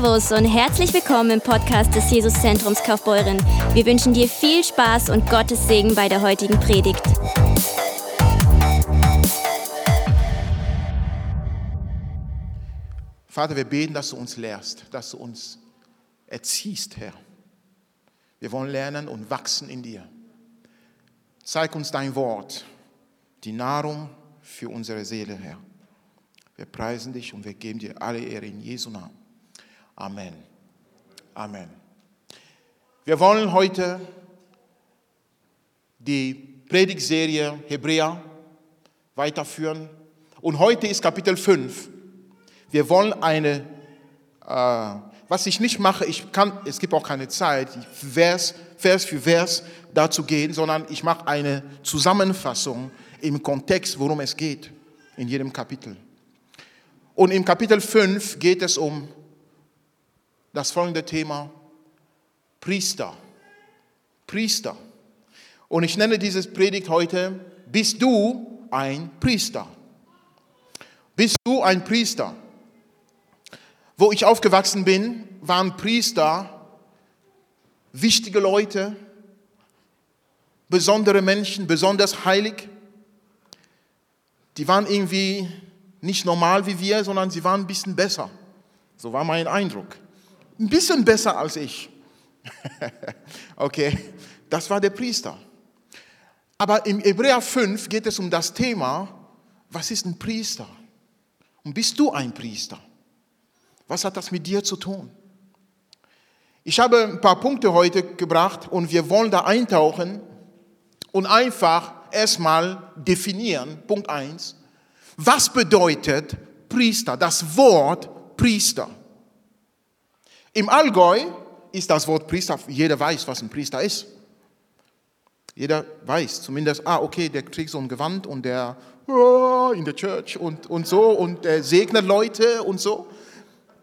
Servus und herzlich willkommen im Podcast des Jesuszentrums Kaufbeuren. Wir wünschen dir viel Spaß und Gottes Segen bei der heutigen Predigt. Vater, wir beten, dass du uns lehrst, dass du uns erziehst, Herr. Wir wollen lernen und wachsen in dir. Zeig uns dein Wort, die Nahrung für unsere Seele, Herr. Wir preisen dich und wir geben dir alle Ehre in Jesu Namen. Amen. Amen. Wir wollen heute die Predigtserie Hebräer weiterführen. Und heute ist Kapitel 5. Wir wollen eine, äh, was ich nicht mache, ich kann, es gibt auch keine Zeit, Vers, Vers für Vers dazu gehen, sondern ich mache eine Zusammenfassung im Kontext, worum es geht in jedem Kapitel. Und im Kapitel 5 geht es um das folgende Thema, Priester. Priester. Und ich nenne dieses Predigt heute, bist du ein Priester? Bist du ein Priester? Wo ich aufgewachsen bin, waren Priester wichtige Leute, besondere Menschen, besonders heilig. Die waren irgendwie nicht normal wie wir, sondern sie waren ein bisschen besser. So war mein Eindruck. Ein bisschen besser als ich. okay, das war der Priester. Aber im Hebräer 5 geht es um das Thema, was ist ein Priester? Und bist du ein Priester? Was hat das mit dir zu tun? Ich habe ein paar Punkte heute gebracht und wir wollen da eintauchen und einfach erstmal definieren. Punkt 1. Was bedeutet Priester? Das Wort Priester. Im Allgäu ist das Wort Priester, jeder weiß, was ein Priester ist. Jeder weiß zumindest, ah, okay, der trägt so ein Gewand und der oh, in der Church und, und so und der segnet Leute und so.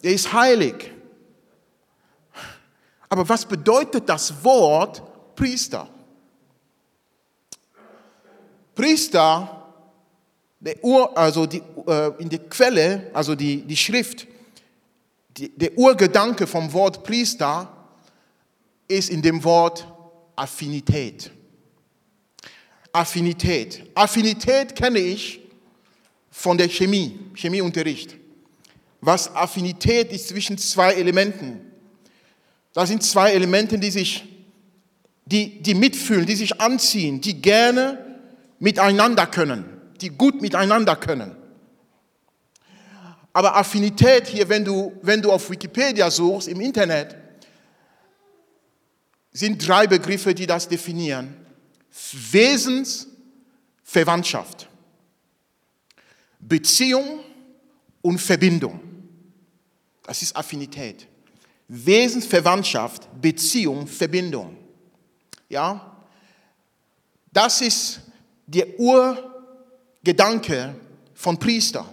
Der ist heilig. Aber was bedeutet das Wort Priester? Priester der Ur, also die, äh, in der Quelle, also die, die Schrift, der Urgedanke vom Wort Priester ist in dem Wort Affinität. Affinität. Affinität kenne ich von der Chemie, Chemieunterricht. Was Affinität ist zwischen zwei Elementen. Das sind zwei Elemente, die sich, die, die mitfühlen, die sich anziehen, die gerne miteinander können die gut miteinander können. Aber Affinität hier, wenn du, wenn du auf Wikipedia suchst, im Internet, sind drei Begriffe, die das definieren. Wesensverwandtschaft, Beziehung und Verbindung. Das ist Affinität. Wesensverwandtschaft, Beziehung, Verbindung. Ja? Das ist der Ur Gedanke von Priester.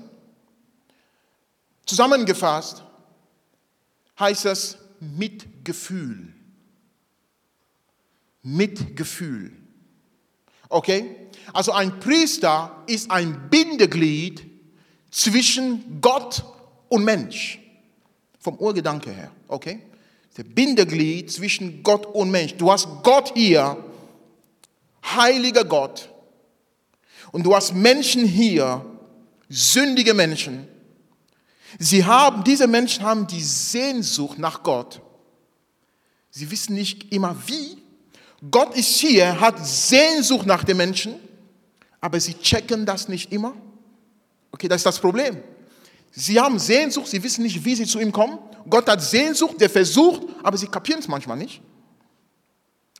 Zusammengefasst heißt es Mitgefühl. Mitgefühl. Okay? Also ein Priester ist ein Bindeglied zwischen Gott und Mensch. Vom Urgedanke her. Okay? Der Bindeglied zwischen Gott und Mensch. Du hast Gott hier, heiliger Gott, und du hast Menschen hier, sündige Menschen. Sie haben, diese Menschen haben die Sehnsucht nach Gott. Sie wissen nicht immer wie. Gott ist hier, hat Sehnsucht nach den Menschen, aber sie checken das nicht immer. Okay, das ist das Problem. Sie haben Sehnsucht, sie wissen nicht, wie sie zu ihm kommen. Gott hat Sehnsucht, der versucht, aber sie kapieren es manchmal nicht,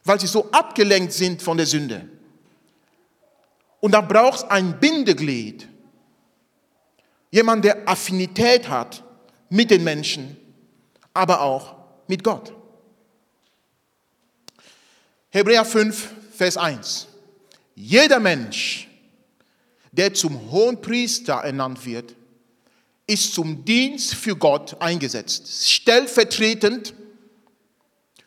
weil sie so abgelenkt sind von der Sünde. Und da braucht es ein Bindeglied. Jemand, der Affinität hat mit den Menschen, aber auch mit Gott. Hebräer 5, Vers 1. Jeder Mensch, der zum hohen Priester ernannt wird, ist zum Dienst für Gott eingesetzt. Stellvertretend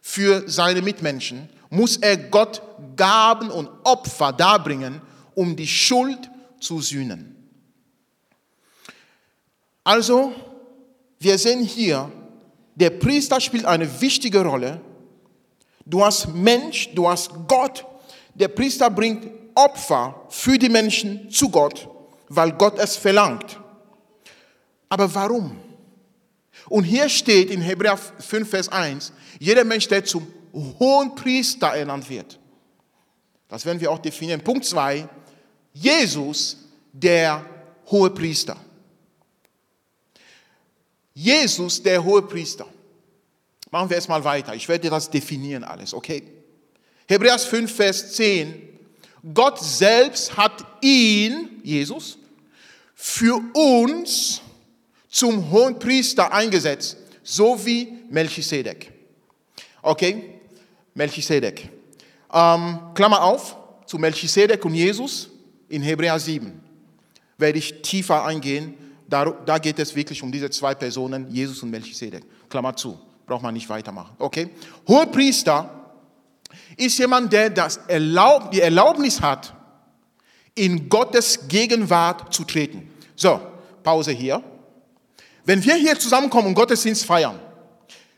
für seine Mitmenschen muss er Gott Gaben und Opfer darbringen, um die Schuld zu sühnen. Also, wir sehen hier, Der Priester spielt eine wichtige Rolle. Du hast Mensch, du hast Gott. Der Priester bringt Opfer für die Menschen zu Gott, weil Gott es verlangt. Aber warum? Und hier steht in Hebräer 5, Vers 1, jeder Mensch, der zum hohen Priester ernannt wird. Das werden wir auch definieren. Punkt 2, Jesus, der hohe Priester. Jesus, der hohe Priester. Machen wir es mal weiter. Ich werde das definieren alles, okay? Hebräer 5, Vers 10. Gott selbst hat ihn, Jesus, für uns zum hohen Priester eingesetzt, so wie Melchisedek. Okay? Melchisedek. Ähm, Klammer auf, zu Melchisedek und Jesus in Hebräer 7 werde ich tiefer eingehen. Da, da geht es wirklich um diese zwei Personen, Jesus und Melchisedek. Klammer zu, braucht man nicht weitermachen. Okay? Hohepriester ist jemand, der das Erlaub, die Erlaubnis hat, in Gottes Gegenwart zu treten. So, Pause hier. Wenn wir hier zusammenkommen und Gottesdienst feiern,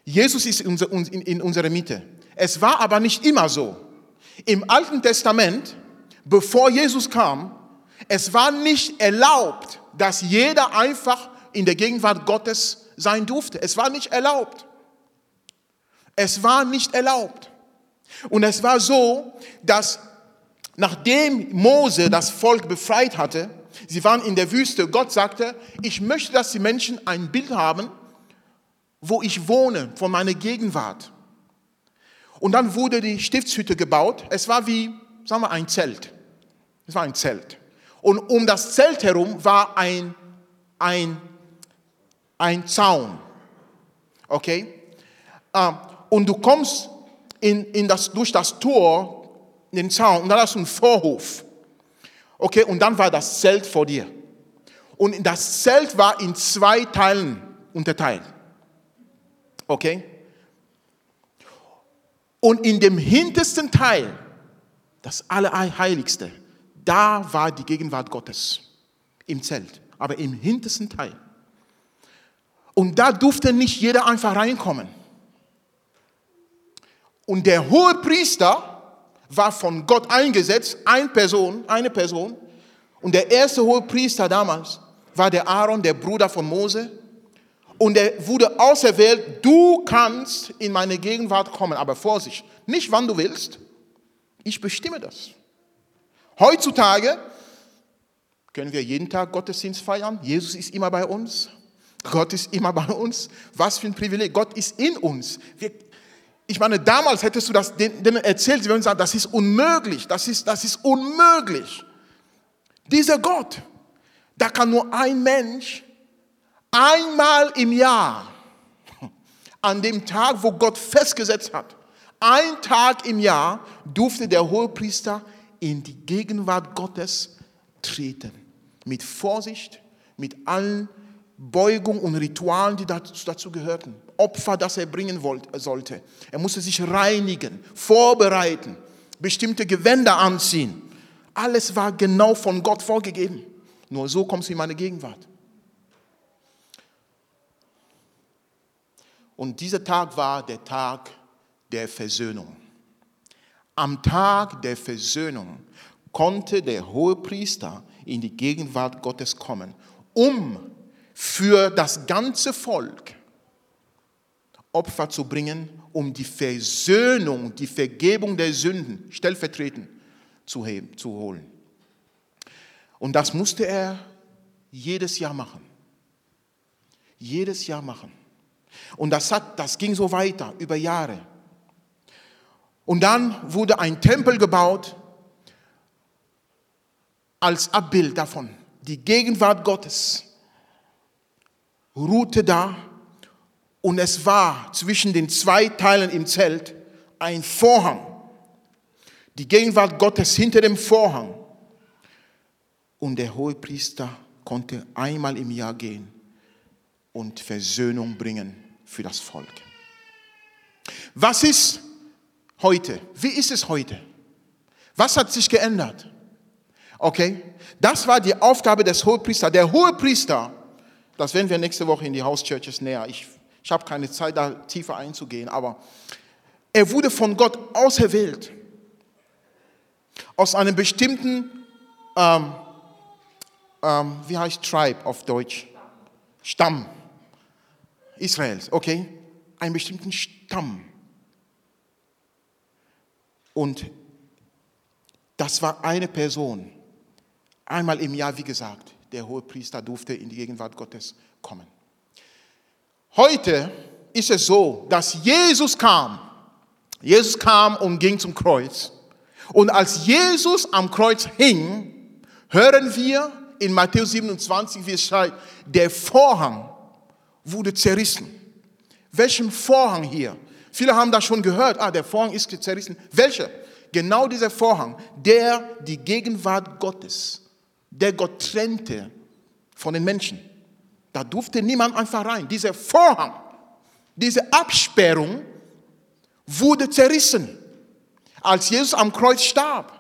Jesus ist in unserer Mitte. Es war aber nicht immer so. Im Alten Testament, bevor Jesus kam, es war nicht erlaubt, dass jeder einfach in der Gegenwart Gottes sein durfte. Es war nicht erlaubt. Es war nicht erlaubt. Und es war so, dass nachdem Mose das Volk befreit hatte, sie waren in der Wüste, Gott sagte, ich möchte, dass die Menschen ein Bild haben, wo ich wohne, von meiner Gegenwart. Und dann wurde die Stiftshütte gebaut. Es war wie, sagen wir, ein Zelt. Es war ein Zelt. Und um das Zelt herum war ein, ein, ein Zaun. Okay? Ähm, und du kommst in, in das, durch das Tor, den Zaun, und dann hast du einen Vorhof. Okay? Und dann war das Zelt vor dir. Und das Zelt war in zwei Teilen unterteilt. Okay? Und in dem hintersten Teil, das Allerheiligste, da war die Gegenwart Gottes im Zelt, aber im hintersten Teil. Und da durfte nicht jeder einfach reinkommen. Und der hohe Priester war von Gott eingesetzt, eine Person, eine Person. Und der erste hohe Priester damals war der Aaron, der Bruder von Mose. Und er wurde auserwählt, du kannst in meine Gegenwart kommen, aber Vorsicht, nicht wann du willst. Ich bestimme das. Heutzutage können wir jeden Tag Gottesdienst feiern. Jesus ist immer bei uns. Gott ist immer bei uns. Was für ein Privileg. Gott ist in uns. Wir, ich meine, damals hättest du das denen erzählt, sie würden sagen, das ist unmöglich, das ist, das ist unmöglich. Dieser Gott, da kann nur ein Mensch einmal im Jahr, an dem Tag, wo Gott festgesetzt hat, ein Tag im Jahr durfte der Hohepriester in die Gegenwart Gottes treten. Mit Vorsicht, mit allen Beugungen und Ritualen, die dazu gehörten. Opfer, das er bringen wollte, sollte. Er musste sich reinigen, vorbereiten, bestimmte Gewänder anziehen. Alles war genau von Gott vorgegeben. Nur so kommst du in meine Gegenwart. Und dieser Tag war der Tag der Versöhnung. Am Tag der Versöhnung konnte der hohe Priester in die Gegenwart Gottes kommen, um für das ganze Volk Opfer zu bringen, um die Versöhnung, die Vergebung der Sünden stellvertretend zu, heben, zu holen. Und das musste er jedes Jahr machen. Jedes Jahr machen. Und das, hat, das ging so weiter über Jahre. Und dann wurde ein Tempel gebaut als Abbild davon. Die Gegenwart Gottes ruhte da und es war zwischen den zwei Teilen im Zelt ein Vorhang. Die Gegenwart Gottes hinter dem Vorhang. Und der hohe Priester konnte einmal im Jahr gehen und Versöhnung bringen für das Volk. Was ist heute? Wie ist es heute? Was hat sich geändert? Okay, das war die Aufgabe des Hohepriesters. Der Hohepriester, das werden wir nächste Woche in die House Churches näher. Ich Ich habe keine Zeit, da tiefer einzugehen, aber er wurde von Gott auserwählt. Aus einem bestimmten, ähm, ähm, wie heißt Tribe auf Deutsch? Stamm Israels, okay? Einen bestimmten Stamm. Und das war eine Person. Einmal im Jahr, wie gesagt, der hohe Priester durfte in die Gegenwart Gottes kommen. Heute ist es so, dass Jesus kam. Jesus kam und ging zum Kreuz. Und als Jesus am Kreuz hing, hören wir in Matthäus 27, wie es schreibt, der Vorhang wurde zerrissen. Welchem Vorhang hier? Viele haben das schon gehört. Ah, der Vorhang ist zerrissen. Welcher? Genau dieser Vorhang, der die Gegenwart Gottes, der Gott trennte von den Menschen. Da durfte niemand einfach rein. Dieser Vorhang, diese Absperrung wurde zerrissen, als Jesus am Kreuz starb.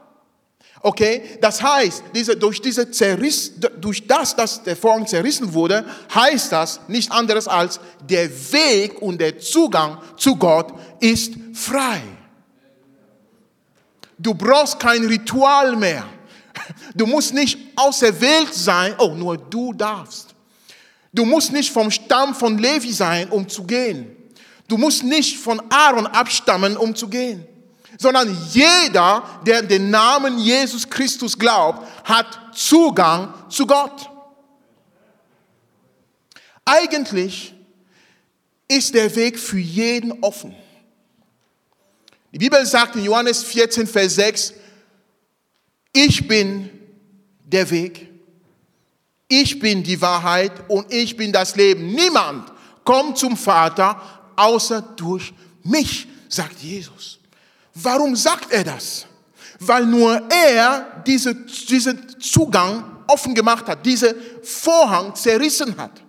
Okay, das heißt, diese, durch, diese Zerriss, durch das, dass der Vorhang zerrissen wurde, heißt das nicht anderes als, der Weg und der Zugang zu Gott ist frei. Du brauchst kein Ritual mehr. Du musst nicht auserwählt sein, oh, nur du darfst. Du musst nicht vom Stamm von Levi sein, um zu gehen. Du musst nicht von Aaron abstammen, um zu gehen. Sondern jeder, der den Namen Jesus Christus glaubt, hat Zugang zu Gott. Eigentlich ist der Weg für jeden offen. Die Bibel sagt in Johannes 14, Vers 6, ich bin der Weg, ich bin die Wahrheit und ich bin das Leben. Niemand kommt zum Vater außer durch mich, sagt Jesus. Warum sagt er das? Weil nur er diese, diesen Zugang offen gemacht hat, diesen Vorhang zerrissen hat.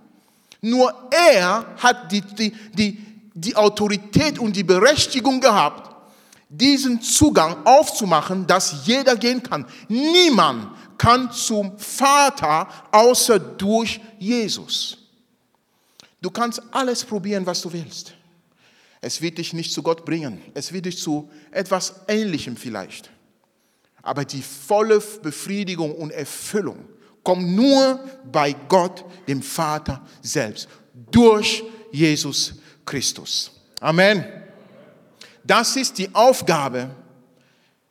Nur er hat die, die, die, die Autorität und die Berechtigung gehabt, diesen Zugang aufzumachen, dass jeder gehen kann. Niemand kann zum Vater außer durch Jesus. Du kannst alles probieren, was du willst. Es wird dich nicht zu Gott bringen. Es wird dich zu etwas Ähnlichem vielleicht. Aber die volle Befriedigung und Erfüllung kommt nur bei Gott, dem Vater selbst, durch Jesus Christus. Amen. Das ist die Aufgabe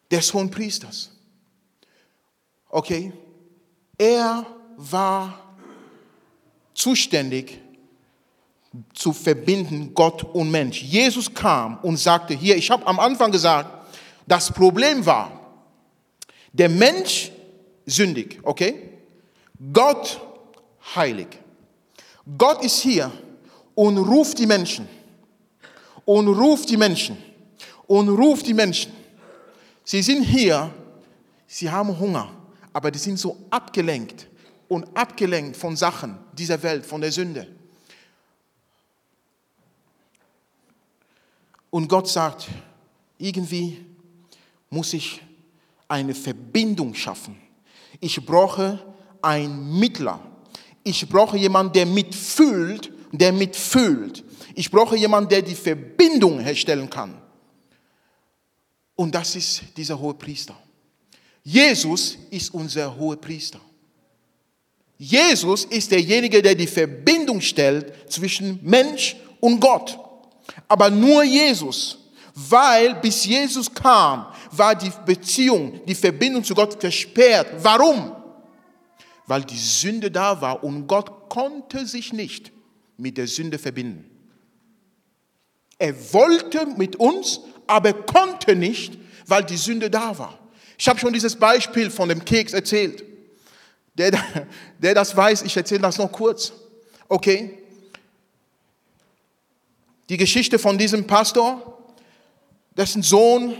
des Hohen Priesters. Okay? Er war zuständig zu verbinden, Gott und Mensch. Jesus kam und sagte, hier, ich habe am Anfang gesagt, das Problem war, der Mensch sündig, okay? Gott heilig. Gott ist hier und ruft die Menschen. Und ruft die Menschen. Und ruft die Menschen. Sie sind hier, sie haben Hunger, aber die sind so abgelenkt und abgelenkt von Sachen dieser Welt, von der Sünde. Und Gott sagt, irgendwie muss ich eine Verbindung schaffen. Ich brauche einen Mittler. Ich brauche jemanden, der mitfühlt, der mitfühlt. Ich brauche jemanden, der die Verbindung herstellen kann. Und das ist dieser hohe Priester. Jesus ist unser hohe Priester. Jesus ist derjenige, der die Verbindung stellt zwischen Mensch und Gott aber nur Jesus. Weil bis Jesus kam, war die Beziehung, die Verbindung zu Gott versperrt. Warum? Weil die Sünde da war und Gott konnte sich nicht mit der Sünde verbinden. Er wollte mit uns, aber konnte nicht, weil die Sünde da war. Ich habe schon dieses Beispiel von dem Keks erzählt. Der, der das weiß, ich erzähle das noch kurz. Okay? Die Geschichte von diesem Pastor, dessen Sohn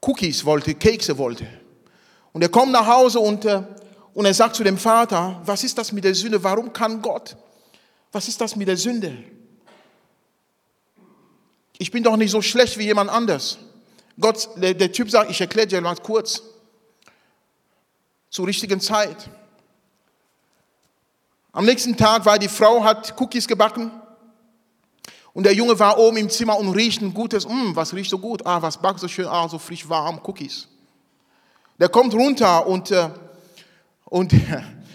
Cookies wollte, Kekse wollte. Und er kommt nach Hause und, äh, und er sagt zu dem Vater, was ist das mit der Sünde? Warum kann Gott? Was ist das mit der Sünde? Ich bin doch nicht so schlecht wie jemand anders. Gott, der, der Typ sagt, ich erkläre dir mal kurz. Zur richtigen Zeit. Am nächsten Tag war die Frau, hat Cookies gebacken Und der Junge war oben im Zimmer und riecht ein gutes, mm, was riecht so gut? Ah, was backt so schön? Ah, so frisch warm, Cookies. Der kommt runter und, äh, und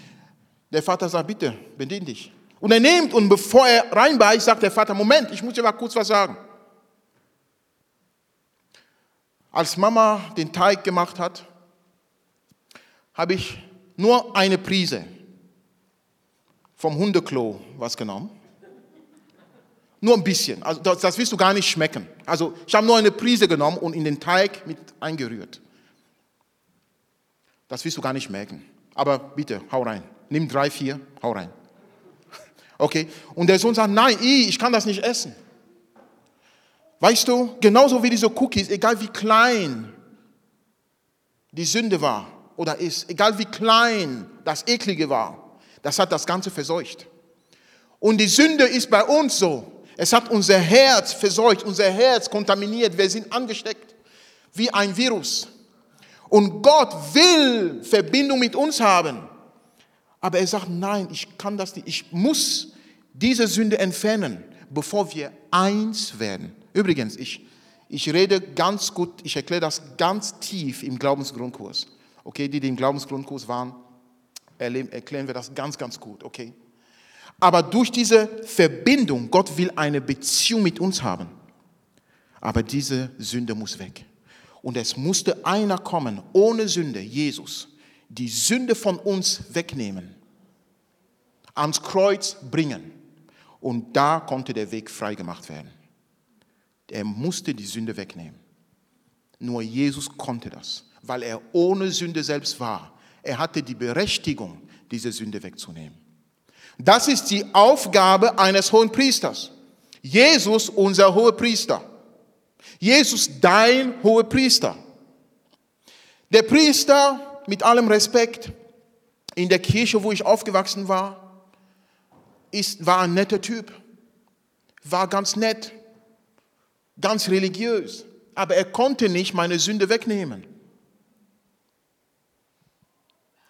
der Vater sagt, bitte, bedien dich. Und er nimmt und bevor er reinbeißt, sagt der Vater, Moment, ich muss dir mal kurz was sagen. Als Mama den Teig gemacht hat, habe ich nur eine Prise vom Hundeklo was genommen. Nur ein bisschen. Also das, das wirst du gar nicht schmecken. Also ich habe nur eine Prise genommen und in den Teig mit eingerührt. Das wirst du gar nicht merken. Aber bitte, hau rein. Nimm drei, vier, hau rein. Okay? Und der Sohn sagt, nein, ich kann das nicht essen. Weißt du, genauso wie diese Cookies, egal wie klein die Sünde war oder ist, egal wie klein das Eklige war, das hat das Ganze verseucht. Und die Sünde ist bei uns so. Es hat unser Herz verseucht, unser Herz kontaminiert. Wir sind angesteckt wie ein Virus. Und Gott will Verbindung mit uns haben. Aber er sagt, nein, ich kann das nicht. Ich muss diese Sünde entfernen, bevor wir eins werden. Übrigens, ich, ich rede ganz gut, ich erkläre das ganz tief im Glaubensgrundkurs. Okay, die, die im Glaubensgrundkurs waren, erklären wir das ganz, ganz gut. Okay? Aber durch diese Verbindung, Gott will eine Beziehung mit uns haben. Aber diese Sünde muss weg. Und es musste einer kommen, ohne Sünde, Jesus, die Sünde von uns wegnehmen, ans Kreuz bringen. Und da konnte der Weg freigemacht werden. Er musste die Sünde wegnehmen. Nur Jesus konnte das, weil er ohne Sünde selbst war. Er hatte die Berechtigung, diese Sünde wegzunehmen. Das ist die Aufgabe eines hohen Priesters. Jesus, unser hoher Priester. Jesus, dein hoher Priester. Der Priester, mit allem Respekt, in der Kirche, wo ich aufgewachsen war, ist, war ein netter Typ, war ganz nett, ganz religiös, aber er konnte nicht meine Sünde wegnehmen.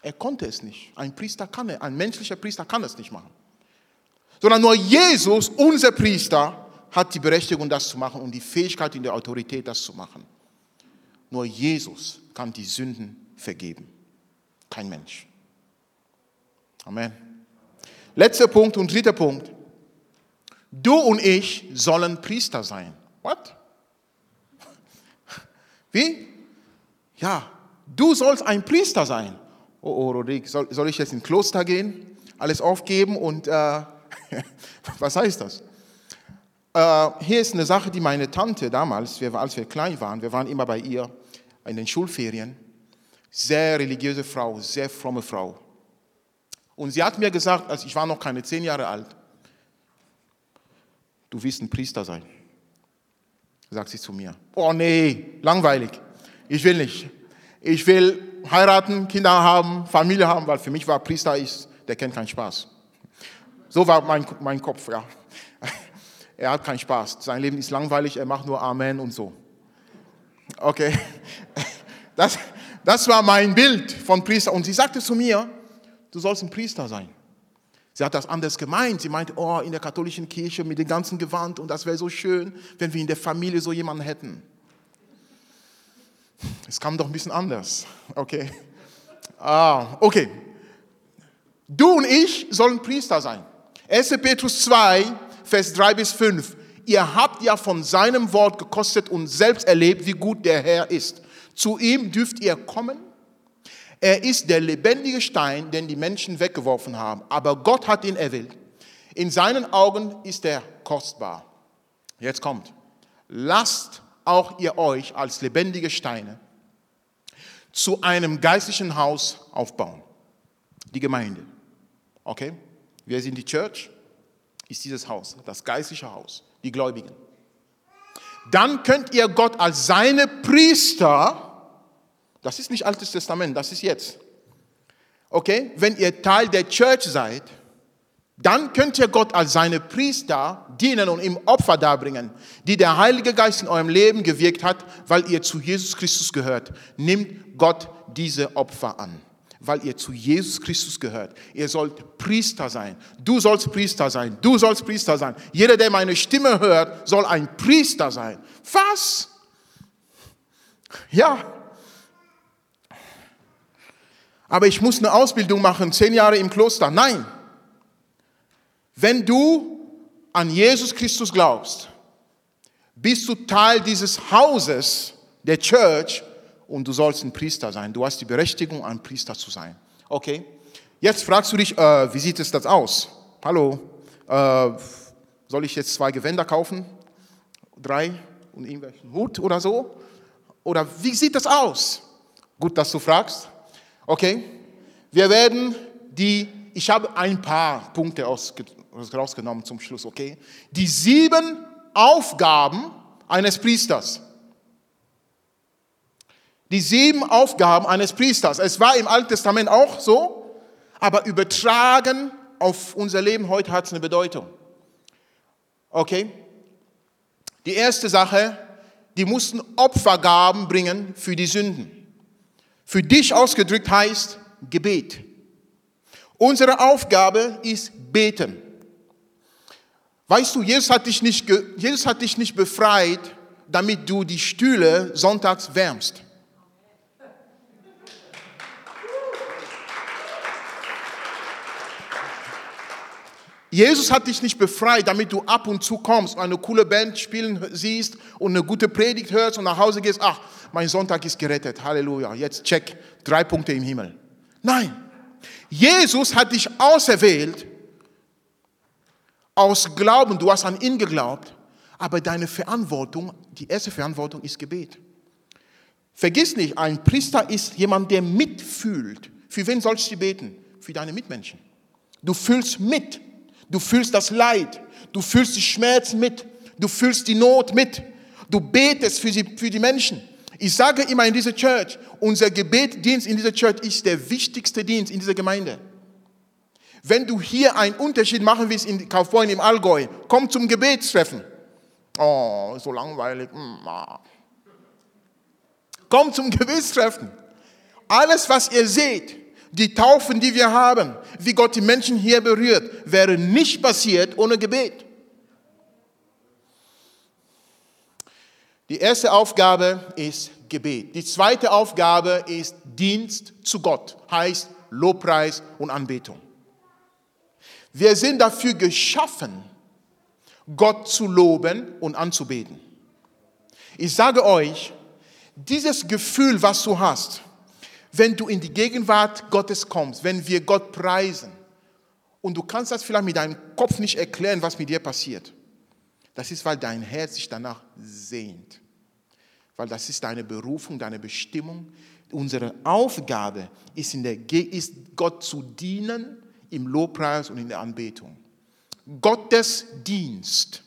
Er konnte es nicht. Ein Priester kann es, ein menschlicher Priester kann es nicht machen. Sondern nur Jesus, unser Priester, hat die Berechtigung, das zu machen und die Fähigkeit und die Autorität, das zu machen. Nur Jesus kann die Sünden vergeben. Kein Mensch. Amen. Letzter Punkt und dritter Punkt. Du und ich sollen Priester sein. What? Wie? Ja, du sollst ein Priester sein oh, oh Rodrigo, soll, soll ich jetzt ins Kloster gehen, alles aufgeben und äh, was heißt das? Äh, hier ist eine Sache, die meine Tante damals, als wir klein waren, wir waren immer bei ihr in den Schulferien, sehr religiöse Frau, sehr fromme Frau. Und sie hat mir gesagt, als ich war noch keine zehn Jahre alt, du wirst ein Priester sein, sagt sie zu mir. Oh nee, langweilig, ich will nicht. Ich will heiraten, Kinder haben, Familie haben, weil für mich war Priester ist, der kennt keinen Spaß. So war mein, mein Kopf, ja. Er hat keinen Spaß. Sein Leben ist langweilig, er macht nur Amen und so. Okay. Das, das war mein Bild von Priester. Und sie sagte zu mir, du sollst ein Priester sein. Sie hat das anders gemeint. Sie meinte, oh, in der katholischen Kirche mit dem ganzen Gewand und das wäre so schön, wenn wir in der Familie so jemanden hätten. Es kam doch ein bisschen anders. Okay. Ah, okay. Du und ich sollen Priester sein. 1. Petrus 2, Vers 3 bis 5. Ihr habt ja von seinem Wort gekostet und selbst erlebt, wie gut der Herr ist. Zu ihm dürft ihr kommen. Er ist der lebendige Stein, den die Menschen weggeworfen haben. Aber Gott hat ihn erwählt. In seinen Augen ist er kostbar. Jetzt kommt. Lasst auch ihr euch als lebendige Steine zu einem geistlichen Haus aufbauen. Die Gemeinde. Okay? Wir sind die Church, ist dieses Haus, das geistliche Haus, die Gläubigen. Dann könnt ihr Gott als seine Priester, das ist nicht Altes Testament, das ist jetzt. Okay? Wenn ihr Teil der Church seid, dann könnt ihr Gott als seine Priester dienen und ihm Opfer darbringen, die der Heilige Geist in eurem Leben gewirkt hat, weil ihr zu Jesus Christus gehört. Nimmt Gott diese Opfer an. weil ihr zu Jesus Christus gehört. Ihr sollt Priester sein. Du sollst Priester sein. Du sollst Priester sein. Jeder, der meine Stimme hört, soll ein Priester sein. Was? Ja. Aber ich muss eine Ausbildung machen, zehn Jahre im Kloster. Nein. Wenn du an Jesus Christus glaubst, bist du Teil dieses Hauses, der Church, und du sollst ein Priester sein. Du hast die Berechtigung, ein Priester zu sein. Okay? Jetzt fragst du dich, äh, wie sieht es das aus? Hallo, äh, soll ich jetzt zwei Gewänder kaufen? Drei und irgendwelchen Hut oder so? Oder wie sieht das aus? Gut, dass du fragst. Okay? Wir werden die, ich habe ein paar Punkte rausgenommen zum Schluss, okay? Die sieben Aufgaben eines Priesters. Die sieben Aufgaben eines Priesters. Es war im Alten Testament auch so, aber übertragen auf unser Leben heute hat es eine Bedeutung. Okay? Die erste Sache, die mussten Opfergaben bringen für die Sünden. Für dich ausgedrückt heißt Gebet. Unsere Aufgabe ist beten. Weißt du, Jesus hat dich nicht, Jesus hat dich nicht befreit, damit du die Stühle sonntags wärmst. Jesus hat dich nicht befreit, damit du ab und zu kommst, eine coole Band spielen siehst und eine gute Predigt hörst und nach Hause gehst. Ach, mein Sonntag ist gerettet. Halleluja. Jetzt check. Drei Punkte im Himmel. Nein. Jesus hat dich auserwählt aus Glauben. Du hast an ihn geglaubt. Aber deine Verantwortung, die erste Verantwortung ist Gebet. Vergiss nicht, ein Priester ist jemand, der mitfühlt. Für wen sollst du beten? Für deine Mitmenschen. Du fühlst mit. Du fühlst das Leid, du fühlst die Schmerzen mit, du fühlst die Not mit, du betest für, sie, für die Menschen. Ich sage immer in dieser Church, unser Gebetdienst in dieser Church ist der wichtigste Dienst in dieser Gemeinde. Wenn du hier einen Unterschied machen willst in Kaufbeuren im Allgäu, komm zum Gebetstreffen. Oh, so langweilig. Hm, ah. Komm zum Gebetstreffen. Alles, was ihr seht, die Taufen, die wir haben, wie Gott die Menschen hier berührt, wäre nicht passiert ohne Gebet. Die erste Aufgabe ist Gebet. Die zweite Aufgabe ist Dienst zu Gott, heißt Lobpreis und Anbetung. Wir sind dafür geschaffen, Gott zu loben und anzubeten. Ich sage euch, dieses Gefühl, was du hast, wenn du in die Gegenwart Gottes kommst, wenn wir Gott preisen und du kannst das vielleicht mit deinem Kopf nicht erklären, was mit dir passiert. Das ist, weil dein Herz sich danach sehnt. Weil das ist deine Berufung, deine Bestimmung. Unsere Aufgabe ist, in der, ist Gott zu dienen im Lobpreis und in der Anbetung. Gottes Dienst.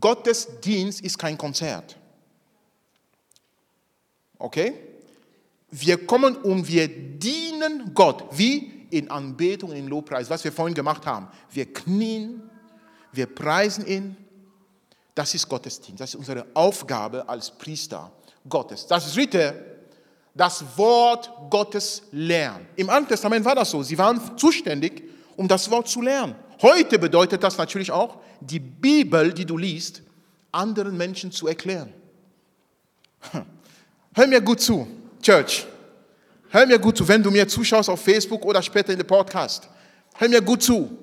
Gottes Dienst ist kein Konzert. Okay? Wir kommen und wir dienen Gott. Wie? In Anbetung, in Lobpreis, was wir vorhin gemacht haben. Wir knien, wir preisen ihn. Das ist Gottesdienst. Das ist unsere Aufgabe als Priester Gottes. Das dritte, das Wort Gottes lernen. Im Alten Testament war das so. Sie waren zuständig, um das Wort zu lernen. Heute bedeutet das natürlich auch, die Bibel, die du liest, anderen Menschen zu erklären. Hör mir gut zu. Church, hör mir gut zu, wenn du mir zuschaust auf Facebook oder später in dem Podcast. Hör mir gut zu.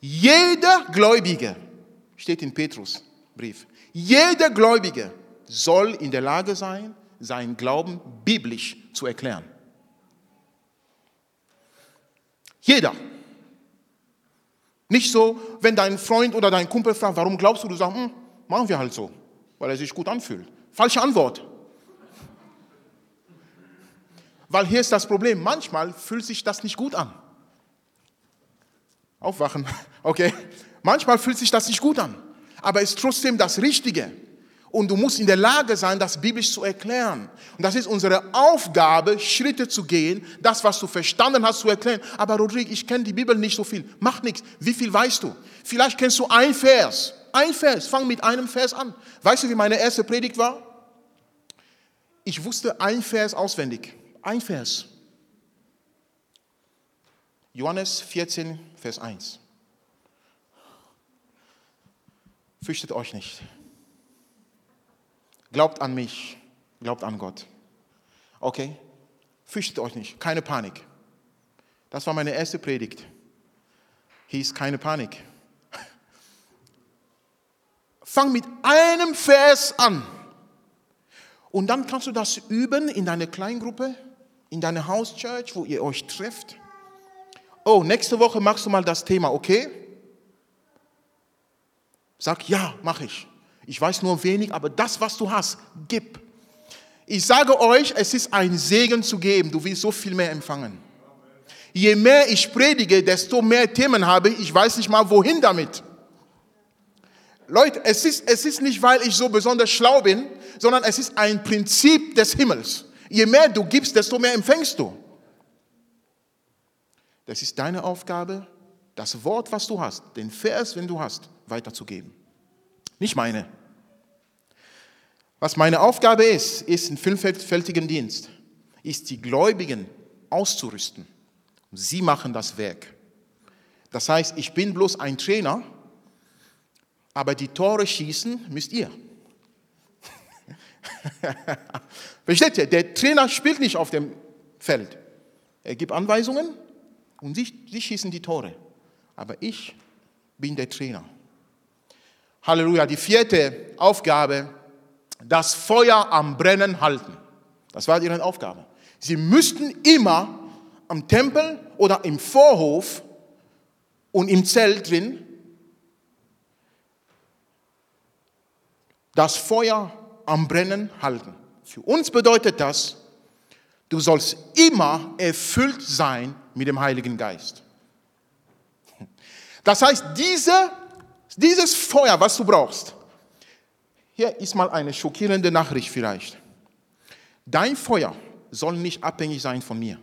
Jeder Gläubige, steht in Petrus Brief, jeder Gläubige soll in der Lage sein, seinen Glauben biblisch zu erklären. Jeder. Nicht so, wenn dein Freund oder dein Kumpel fragt, warum glaubst du, du sagst, hm, machen wir halt so, weil er sich gut anfühlt. Falsche Antwort. Weil hier ist das Problem, manchmal fühlt sich das nicht gut an. Aufwachen, okay. Manchmal fühlt sich das nicht gut an, aber es ist trotzdem das Richtige. Und du musst in der Lage sein, das biblisch zu erklären. Und das ist unsere Aufgabe, Schritte zu gehen, das, was du verstanden hast, zu erklären. Aber Rodrigo, ich kenne die Bibel nicht so viel. Macht nichts. Wie viel weißt du? Vielleicht kennst du ein Vers. Ein Vers. Fang mit einem Vers an. Weißt du, wie meine erste Predigt war? Ich wusste ein Vers auswendig Ein Vers. Johannes 14, Vers 1. Fürchtet euch nicht. Glaubt an mich, glaubt an Gott. Okay? Fürchtet euch nicht, keine Panik. Das war meine erste Predigt. Hieß keine Panik. Fang mit einem Vers an. Und dann kannst du das üben in deiner Kleingruppe, in deiner Hauschurch, wo ihr euch trefft. Oh, nächste Woche machst du mal das Thema, okay? Sag ja, mach ich. Ich weiß nur wenig, aber das, was du hast, gib. Ich sage euch, es ist ein Segen zu geben. Du willst so viel mehr empfangen. Je mehr ich predige, desto mehr Themen habe ich. Ich weiß nicht mal, wohin damit. Leute, es ist, es ist nicht, weil ich so besonders schlau bin, sondern es ist ein Prinzip des Himmels. Je mehr du gibst, desto mehr empfängst du. Das ist deine Aufgabe, das Wort, was du hast, den Vers, wenn du hast, weiterzugeben. Nicht meine. Was meine Aufgabe ist, ist ein vielfältigen Dienst, ist die Gläubigen auszurüsten. Sie machen das Werk. Das heißt, ich bin bloß ein Trainer, aber die Tore schießen müsst ihr. Versteht ihr? Der Trainer spielt nicht auf dem Feld. Er gibt Anweisungen und sie, sie schießen die Tore. Aber ich bin der Trainer. Halleluja. Die vierte Aufgabe, das Feuer am Brennen halten. Das war ihre Aufgabe. Sie müssten immer am Tempel oder im Vorhof und im Zelt drin das Feuer am Brennen halten. Für uns bedeutet das, du sollst immer erfüllt sein mit dem Heiligen Geist. Das heißt, diese, dieses Feuer, was du brauchst, hier ist mal eine schockierende Nachricht vielleicht. Dein Feuer soll nicht abhängig sein von mir.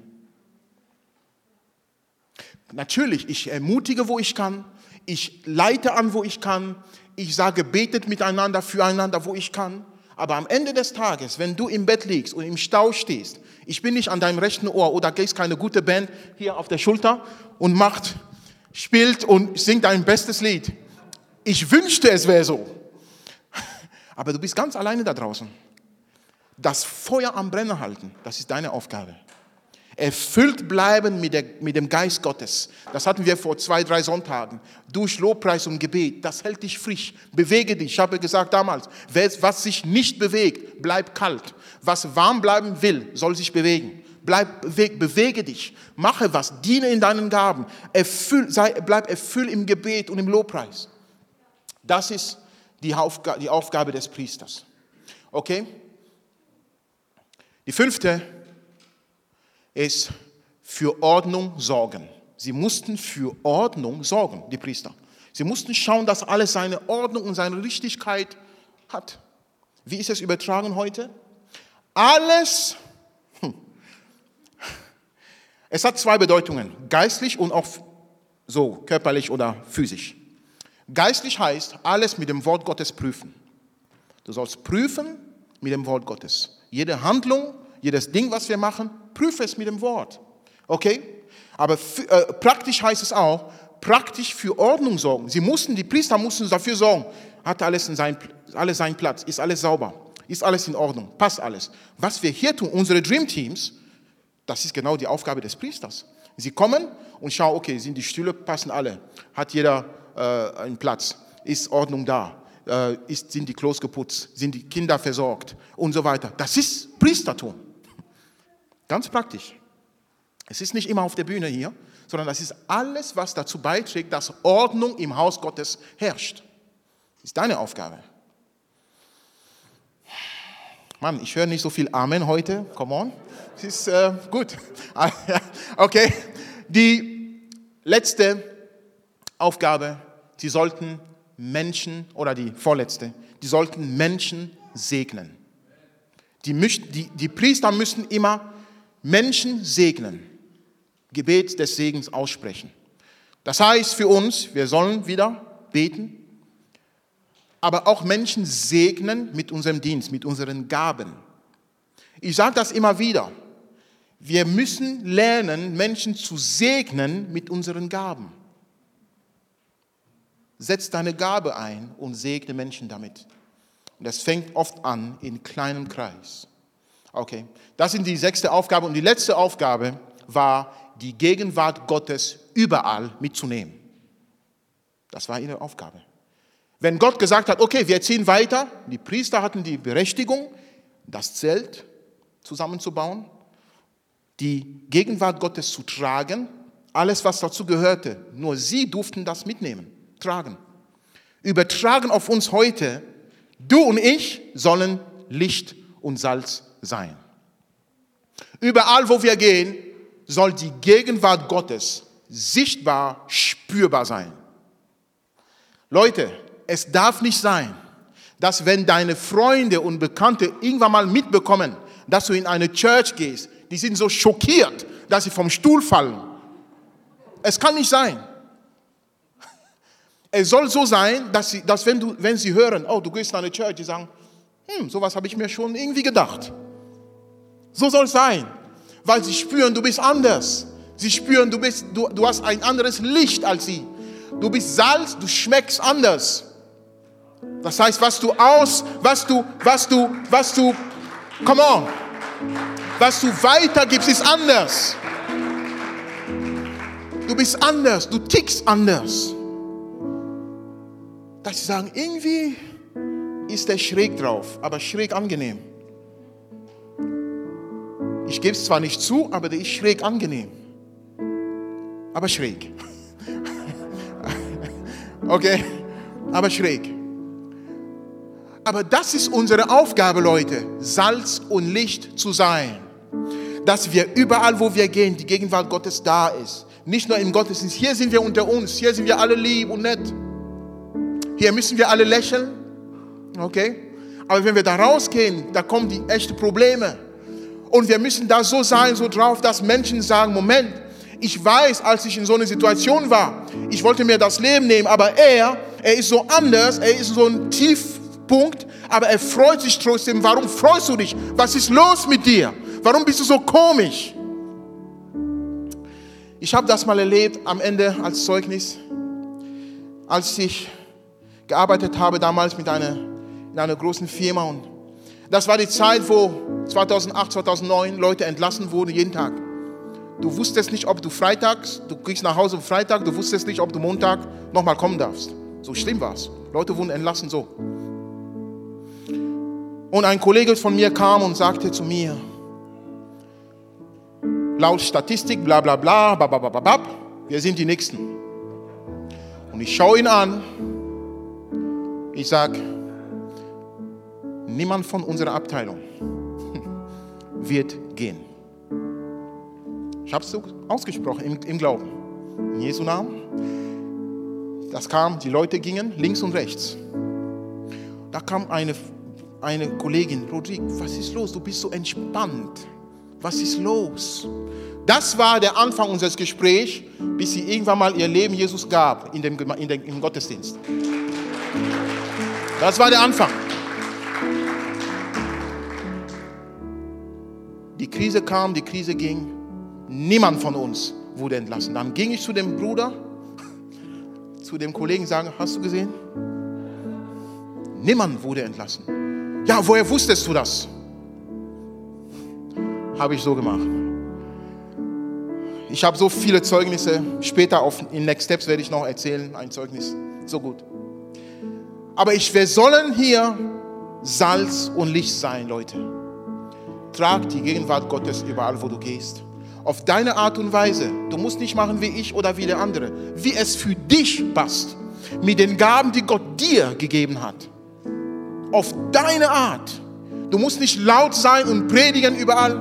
Natürlich, ich ermutige, wo ich kann, ich leite an, wo ich kann, ich sage, betet miteinander, füreinander, wo ich kann. Aber am Ende des Tages, wenn du im Bett liegst und im Stau stehst, ich bin nicht an deinem rechten Ohr oder gehst keine gute Band hier auf der Schulter und macht, spielt und singt dein bestes Lied. Ich wünschte, es wäre so. Aber du bist ganz alleine da draußen. Das Feuer am Brennen halten, das ist deine Aufgabe. Erfüllt bleiben mit, der, mit dem Geist Gottes. Das hatten wir vor zwei, drei Sonntagen. Durch Lobpreis und Gebet. Das hält dich frisch. Bewege dich. Ich habe gesagt damals, was sich nicht bewegt, bleibt kalt. Was warm bleiben will, soll sich bewegen. Bleib, bewege, bewege dich. Mache was. Diene in deinen Gaben. Erfüll, sei, bleib erfüllt im Gebet und im Lobpreis. Das ist die Aufgabe, die Aufgabe des Priesters. Okay? Die fünfte ist für Ordnung sorgen. Sie mussten für Ordnung sorgen, die Priester. Sie mussten schauen, dass alles seine Ordnung und seine Richtigkeit hat. Wie ist es übertragen heute? Alles, hm. es hat zwei Bedeutungen, geistlich und auch so, körperlich oder physisch. Geistlich heißt, alles mit dem Wort Gottes prüfen. Du sollst prüfen mit dem Wort Gottes. Jede Handlung, jedes Ding, was wir machen, prüfe es mit dem Wort. Okay? Aber äh, praktisch heißt es auch, praktisch für Ordnung sorgen. Sie mussten, die Priester mussten dafür sorgen, hat alles, in sein, alles seinen Platz, ist alles sauber, ist alles in Ordnung, passt alles. Was wir hier tun, unsere Dream Teams, das ist genau die Aufgabe des Priesters. Sie kommen und schauen, okay, sind die Stühle, passen alle, hat jeder äh, einen Platz, ist Ordnung da, äh, ist, sind die Klos geputzt, sind die Kinder versorgt und so weiter. Das ist Priestertum. Ganz praktisch. Es ist nicht immer auf der Bühne hier, sondern das ist alles, was dazu beiträgt, dass Ordnung im Haus Gottes herrscht. Das ist deine Aufgabe. Mann, ich höre nicht so viel Amen heute. Come on. Das ist äh, gut. Okay. Die letzte Aufgabe, sie sollten Menschen, oder die vorletzte, die sollten Menschen segnen. Die, die, die Priester müssen immer Menschen segnen, Gebet des Segens aussprechen. Das heißt für uns, wir sollen wieder beten, aber auch Menschen segnen mit unserem Dienst, mit unseren Gaben. Ich sage das immer wieder. Wir müssen lernen, Menschen zu segnen mit unseren Gaben. Setz deine Gabe ein und segne Menschen damit. Und das fängt oft an in kleinem Kreis. Okay, das sind die sechste Aufgabe. Und die letzte Aufgabe war, die Gegenwart Gottes überall mitzunehmen. Das war ihre Aufgabe. Wenn Gott gesagt hat, okay, wir ziehen weiter, die Priester hatten die Berechtigung, das Zelt zusammenzubauen, die Gegenwart Gottes zu tragen, alles, was dazu gehörte, nur sie durften das mitnehmen, tragen. Übertragen auf uns heute, du und ich sollen Licht und Salz sein. Überall, wo wir gehen, soll die Gegenwart Gottes sichtbar, spürbar sein. Leute, es darf nicht sein, dass wenn deine Freunde und Bekannte irgendwann mal mitbekommen, dass du in eine Church gehst, die sind so schockiert, dass sie vom Stuhl fallen. Es kann nicht sein. Es soll so sein, dass, sie, dass wenn, du, wenn sie hören, oh, du gehst in eine Church, die sagen, hm, sowas habe ich mir schon irgendwie gedacht. So soll es sein, weil sie spüren, du bist anders. Sie spüren, du, bist, du, du hast ein anderes Licht als sie. Du bist Salz, du schmeckst anders. Das heißt, was du aus, was du, was du, was du, come on, was du weitergibst, ist anders. Du bist anders, du tickst anders. Dass sie sagen, irgendwie ist der schräg drauf, aber schräg angenehm. Ich gebe es zwar nicht zu, aber der ist schräg angenehm. Aber schräg. okay? Aber schräg. Aber das ist unsere Aufgabe, Leute, Salz und Licht zu sein. Dass wir überall, wo wir gehen, die Gegenwart Gottes da ist. Nicht nur im Gottesdienst. Hier sind wir unter uns. Hier sind wir alle lieb und nett. Hier müssen wir alle lächeln. Okay? Aber wenn wir da rausgehen, da kommen die echten Probleme. Und wir müssen da so sein, so drauf, dass Menschen sagen, Moment, ich weiß, als ich in so einer Situation war, ich wollte mir das Leben nehmen, aber er, er ist so anders, er ist so ein Tiefpunkt, aber er freut sich trotzdem. Warum freust du dich? Was ist los mit dir? Warum bist du so komisch? Ich habe das mal erlebt am Ende als Zeugnis, als ich gearbeitet habe damals mit einer, in einer großen Firma und das war die Zeit, wo 2008, 2009 Leute entlassen wurden, jeden Tag. Du wusstest nicht, ob du freitags, du kriegst nach Hause Freitag, du wusstest nicht, ob du Montag nochmal kommen darfst. So schlimm war es. Leute wurden entlassen so. Und ein Kollege von mir kam und sagte zu mir, laut Statistik, bla bla bla, babababab, wir sind die Nächsten. Und ich schaue ihn an, ich sage, niemand von unserer Abteilung wird gehen. Ich habe es so ausgesprochen im, im Glauben. In Jesu Namen. Das kam, die Leute gingen links und rechts. Da kam eine, eine Kollegin, Rodrigo, was ist los? Du bist so entspannt. Was ist los? Das war der Anfang unseres Gesprächs, bis sie irgendwann mal ihr Leben Jesus gab in dem, in dem, im Gottesdienst. Das war der Anfang. Die Krise kam, die Krise ging. Niemand von uns wurde entlassen. Dann ging ich zu dem Bruder, zu dem Kollegen, sagen, hast du gesehen? Niemand wurde entlassen. Ja, woher wusstest du das? Habe ich so gemacht. Ich habe so viele Zeugnisse. Später auf, in Next Steps werde ich noch erzählen, ein Zeugnis. So gut. Aber ich, wir sollen hier Salz und Licht sein, Leute. Trag die Gegenwart Gottes überall, wo du gehst. Auf deine Art und Weise. Du musst nicht machen wie ich oder wie der andere. Wie es für dich passt. Mit den Gaben, die Gott dir gegeben hat. Auf deine Art. Du musst nicht laut sein und predigen überall.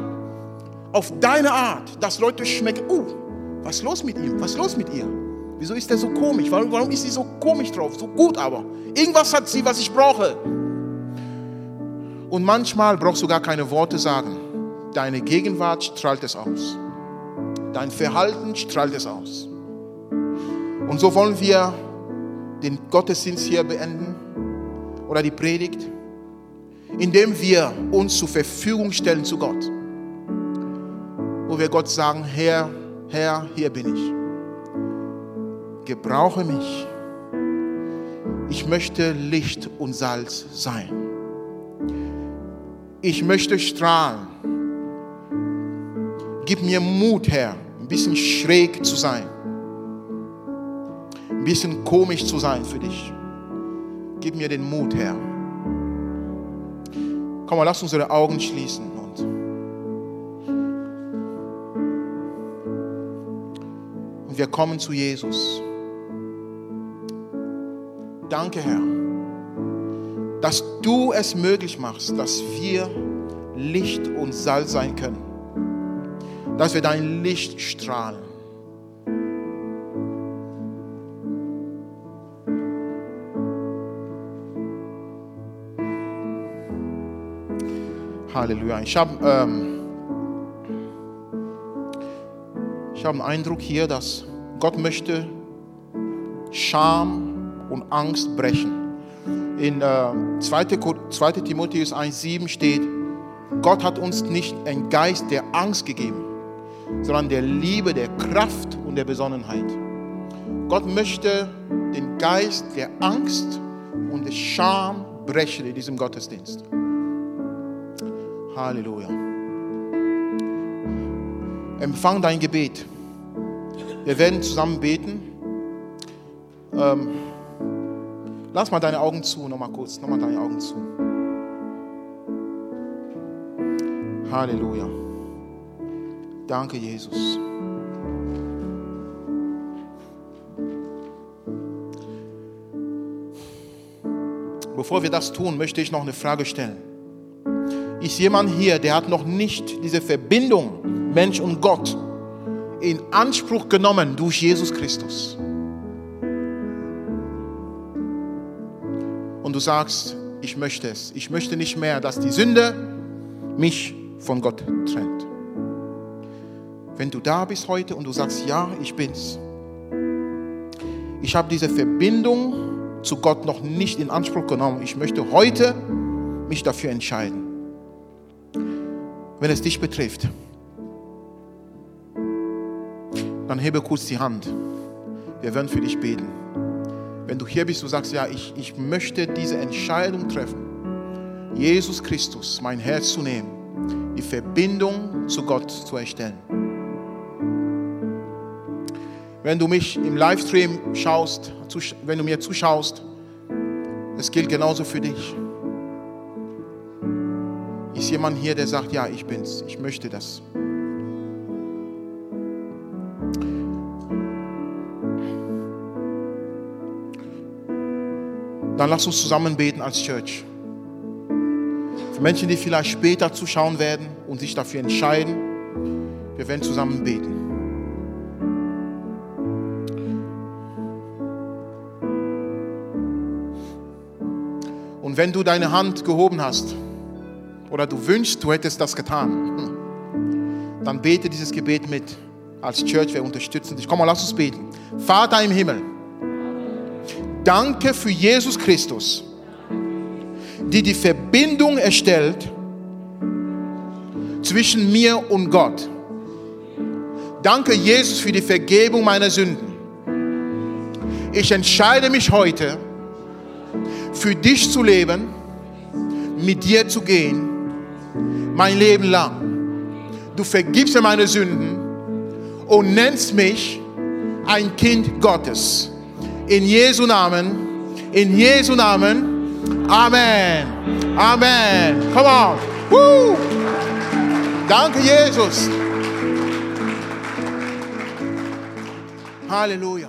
Auf deine Art, dass Leute schmecken, uh, was ist los mit ihm? Was ist los mit ihr? Wieso ist der so komisch? Warum, warum ist sie so komisch drauf? So gut aber. Irgendwas hat sie, was ich brauche. Und manchmal brauchst du gar keine Worte sagen. Deine Gegenwart strahlt es aus. Dein Verhalten strahlt es aus. Und so wollen wir den Gottesdienst hier beenden oder die Predigt, indem wir uns zur Verfügung stellen zu Gott. wo wir Gott sagen, Herr, Herr, hier bin ich. Gebrauche mich. Ich möchte Licht und Salz sein. Ich möchte strahlen. Gib mir Mut, Herr, ein bisschen schräg zu sein. Ein bisschen komisch zu sein für dich. Gib mir den Mut, Herr. Komm mal, lass unsere Augen schließen. Und, und wir kommen zu Jesus. Danke, Herr, dass du es möglich machst, dass wir Licht und Salz sein können. Dass wir dein Licht strahlen. Halleluja. Ich habe ähm, hab einen Eindruck hier, dass Gott möchte Scham und Angst brechen. In äh, 2. 2. Timotheus 1,7 steht, Gott hat uns nicht einen Geist der Angst gegeben, sondern der Liebe, der Kraft und der Besonnenheit. Gott möchte den Geist der Angst und der Scham brechen in diesem Gottesdienst. Halleluja. Empfang dein Gebet. Wir werden zusammen beten. Ähm, lass mal deine Augen zu, nochmal kurz, nochmal deine Augen zu. Halleluja. Danke, Jesus. Bevor wir das tun, möchte ich noch eine Frage stellen. Ist jemand hier, der hat noch nicht diese Verbindung Mensch und Gott in Anspruch genommen durch Jesus Christus? Du sagst, ich möchte es. Ich möchte nicht mehr, dass die Sünde mich von Gott trennt. Wenn du da bist heute und du sagst, ja, ich bin's. Ich habe diese Verbindung zu Gott noch nicht in Anspruch genommen. Ich möchte heute mich dafür entscheiden. Wenn es dich betrifft, dann hebe kurz die Hand. Wir werden für dich beten. Wenn du hier bist, du sagst, ja, ich, ich möchte diese Entscheidung treffen, Jesus Christus, mein Herz zu nehmen, die Verbindung zu Gott zu erstellen. Wenn du mich im Livestream schaust, wenn du mir zuschaust, es gilt genauso für dich. Ist jemand hier, der sagt, ja, ich bin's, ich möchte das. Dann lass uns zusammen beten als Church. Für Menschen, die vielleicht später zuschauen werden und sich dafür entscheiden, wir werden zusammen beten. Und wenn du deine Hand gehoben hast oder du wünschst, du hättest das getan, dann bete dieses Gebet mit. Als Church, wir unterstützen dich. Komm mal, lass uns beten. Vater im Himmel, danke für Jesus Christus, die die Verbindung erstellt zwischen mir und Gott. Danke, Jesus, für die Vergebung meiner Sünden. Ich entscheide mich heute, für dich zu leben, mit dir zu gehen, mein Leben lang. Du vergibst mir meine Sünden und nennst mich ein Kind Gottes. In Jesu Namen, in Jesu Namen. Amen. Amen. Come on. Woo. Danke, Jesus. Halleluja.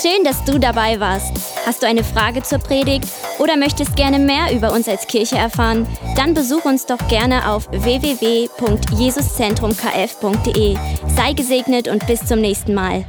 Schön, dass du dabei warst. Hast du eine Frage zur Predigt oder möchtest gerne mehr über uns als Kirche erfahren? Dann besuch uns doch gerne auf www.jesuszentrumkf.de. Sei gesegnet und bis zum nächsten Mal.